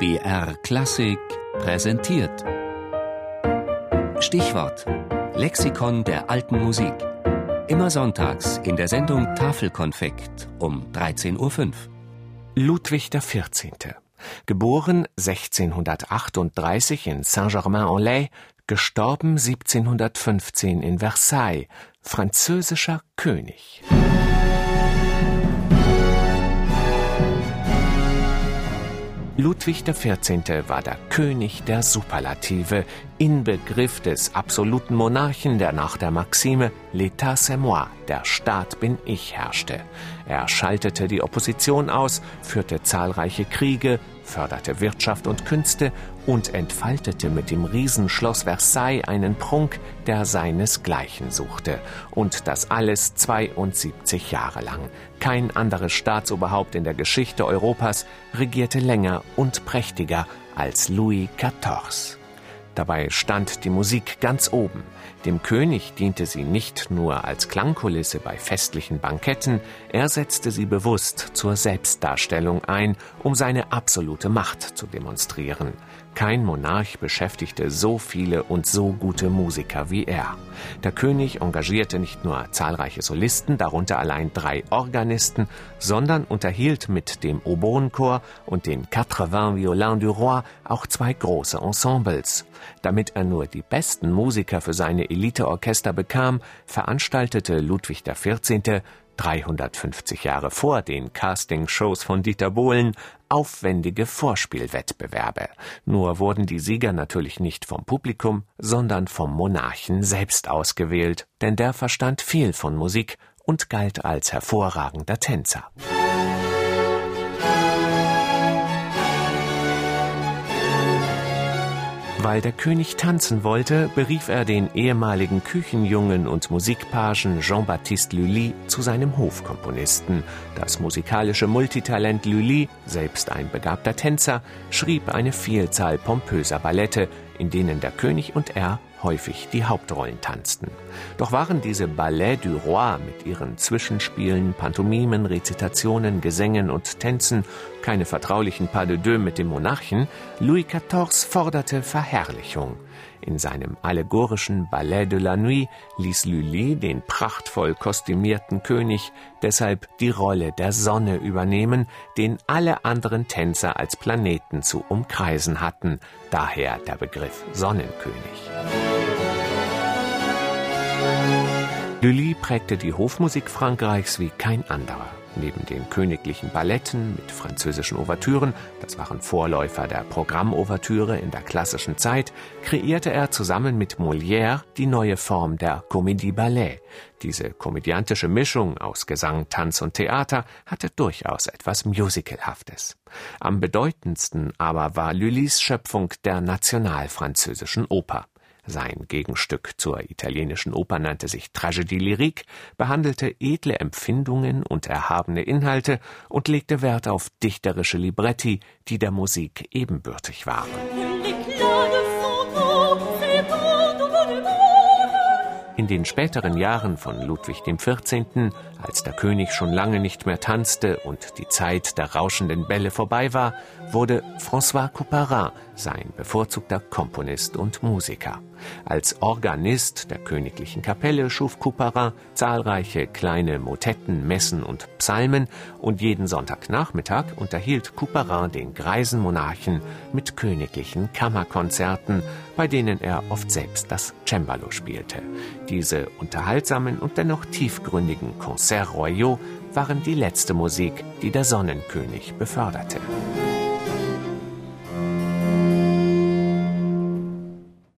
BR Klassik präsentiert. Stichwort: Lexikon der alten Musik. Immer sonntags in der Sendung Tafelkonfekt um 13.05 Uhr. Ludwig XIV. Geboren 1638 in Saint-Germain-en-Laye, gestorben 1715 in Versailles, französischer König. Ludwig XIV. war der König der Superlative, Inbegriff des absoluten Monarchen, der nach der Maxime L'état c'est moi, der Staat bin ich herrschte. Er schaltete die Opposition aus, führte zahlreiche Kriege, förderte Wirtschaft und Künste und entfaltete mit dem Riesenschloss Versailles einen Prunk, der seinesgleichen suchte. Und das alles 72 Jahre lang. Kein anderes Staatsoberhaupt in der Geschichte Europas regierte länger und prächtiger als Louis XIV. Dabei stand die Musik ganz oben. Dem König diente sie nicht nur als Klangkulisse bei festlichen Banketten, er setzte sie bewusst zur Selbstdarstellung ein, um seine absolute Macht zu demonstrieren. Kein Monarch beschäftigte so viele und so gute Musiker wie er. Der König engagierte nicht nur zahlreiche Solisten, darunter allein drei Organisten, sondern unterhielt mit dem Oboenchor und den Quatre-Vingts Violins du Roi auch zwei große Ensembles. Damit er nur die besten Musiker für seine Eliteorchester bekam, veranstaltete Ludwig XIV. 350 Jahre vor den Castingshows von Dieter Bohlen aufwendige Vorspielwettbewerbe. Nur wurden die Sieger natürlich nicht vom Publikum, sondern vom Monarchen selbst ausgewählt, denn der verstand viel von Musik und galt als hervorragender Tänzer. Weil der König tanzen wollte, berief er den ehemaligen Küchenjungen und Musikpagen Jean-Baptiste Lully zu seinem Hofkomponisten. Das musikalische Multitalent Lully, selbst ein begabter Tänzer, schrieb eine Vielzahl pompöser Ballette, in denen der König und er häufig die Hauptrollen tanzten. Doch waren diese Ballets du Roi mit ihren Zwischenspielen, Pantomimen, Rezitationen, Gesängen und Tänzen keine vertraulichen Pas de deux mit dem Monarchen, Louis XIV forderte Verherrlichung. In seinem allegorischen Ballet de la Nuit ließ Lully den prachtvoll kostümierten König deshalb die Rolle der Sonne übernehmen, den alle anderen Tänzer als Planeten zu umkreisen hatten, daher der Begriff Sonnenkönig. Lully prägte die Hofmusik Frankreichs wie kein anderer. Neben den königlichen Balletten mit französischen Ouvertüren, das waren Vorläufer der Programmouvertüre in der klassischen Zeit, kreierte er zusammen mit Molière die neue Form der Comédie Ballet. Diese komödiantische Mischung aus Gesang, Tanz und Theater hatte durchaus etwas Musicalhaftes. Am bedeutendsten aber war Lullys Schöpfung der nationalfranzösischen Oper. Sein Gegenstück zur italienischen Oper nannte sich Tragédie lyrique, behandelte edle Empfindungen und erhabene Inhalte und legte Wert auf dichterische Libretti, die der Musik ebenbürtig waren. Den späteren Jahren von Ludwig XIV., als der König schon lange nicht mehr tanzte und die Zeit der rauschenden Bälle vorbei war, wurde François Couperin sein bevorzugter Komponist und Musiker. Als Organist der königlichen Kapelle schuf Couperin zahlreiche kleine Motetten, Messen und Psalmen und jeden Sonntagnachmittag unterhielt Couperin den greisen Monarchen mit königlichen Kammerkonzerten, bei denen er oft selbst das Cembalo spielte. Diese unterhaltsamen und dennoch tiefgründigen Concerts Royaux waren die letzte Musik, die der Sonnenkönig beförderte.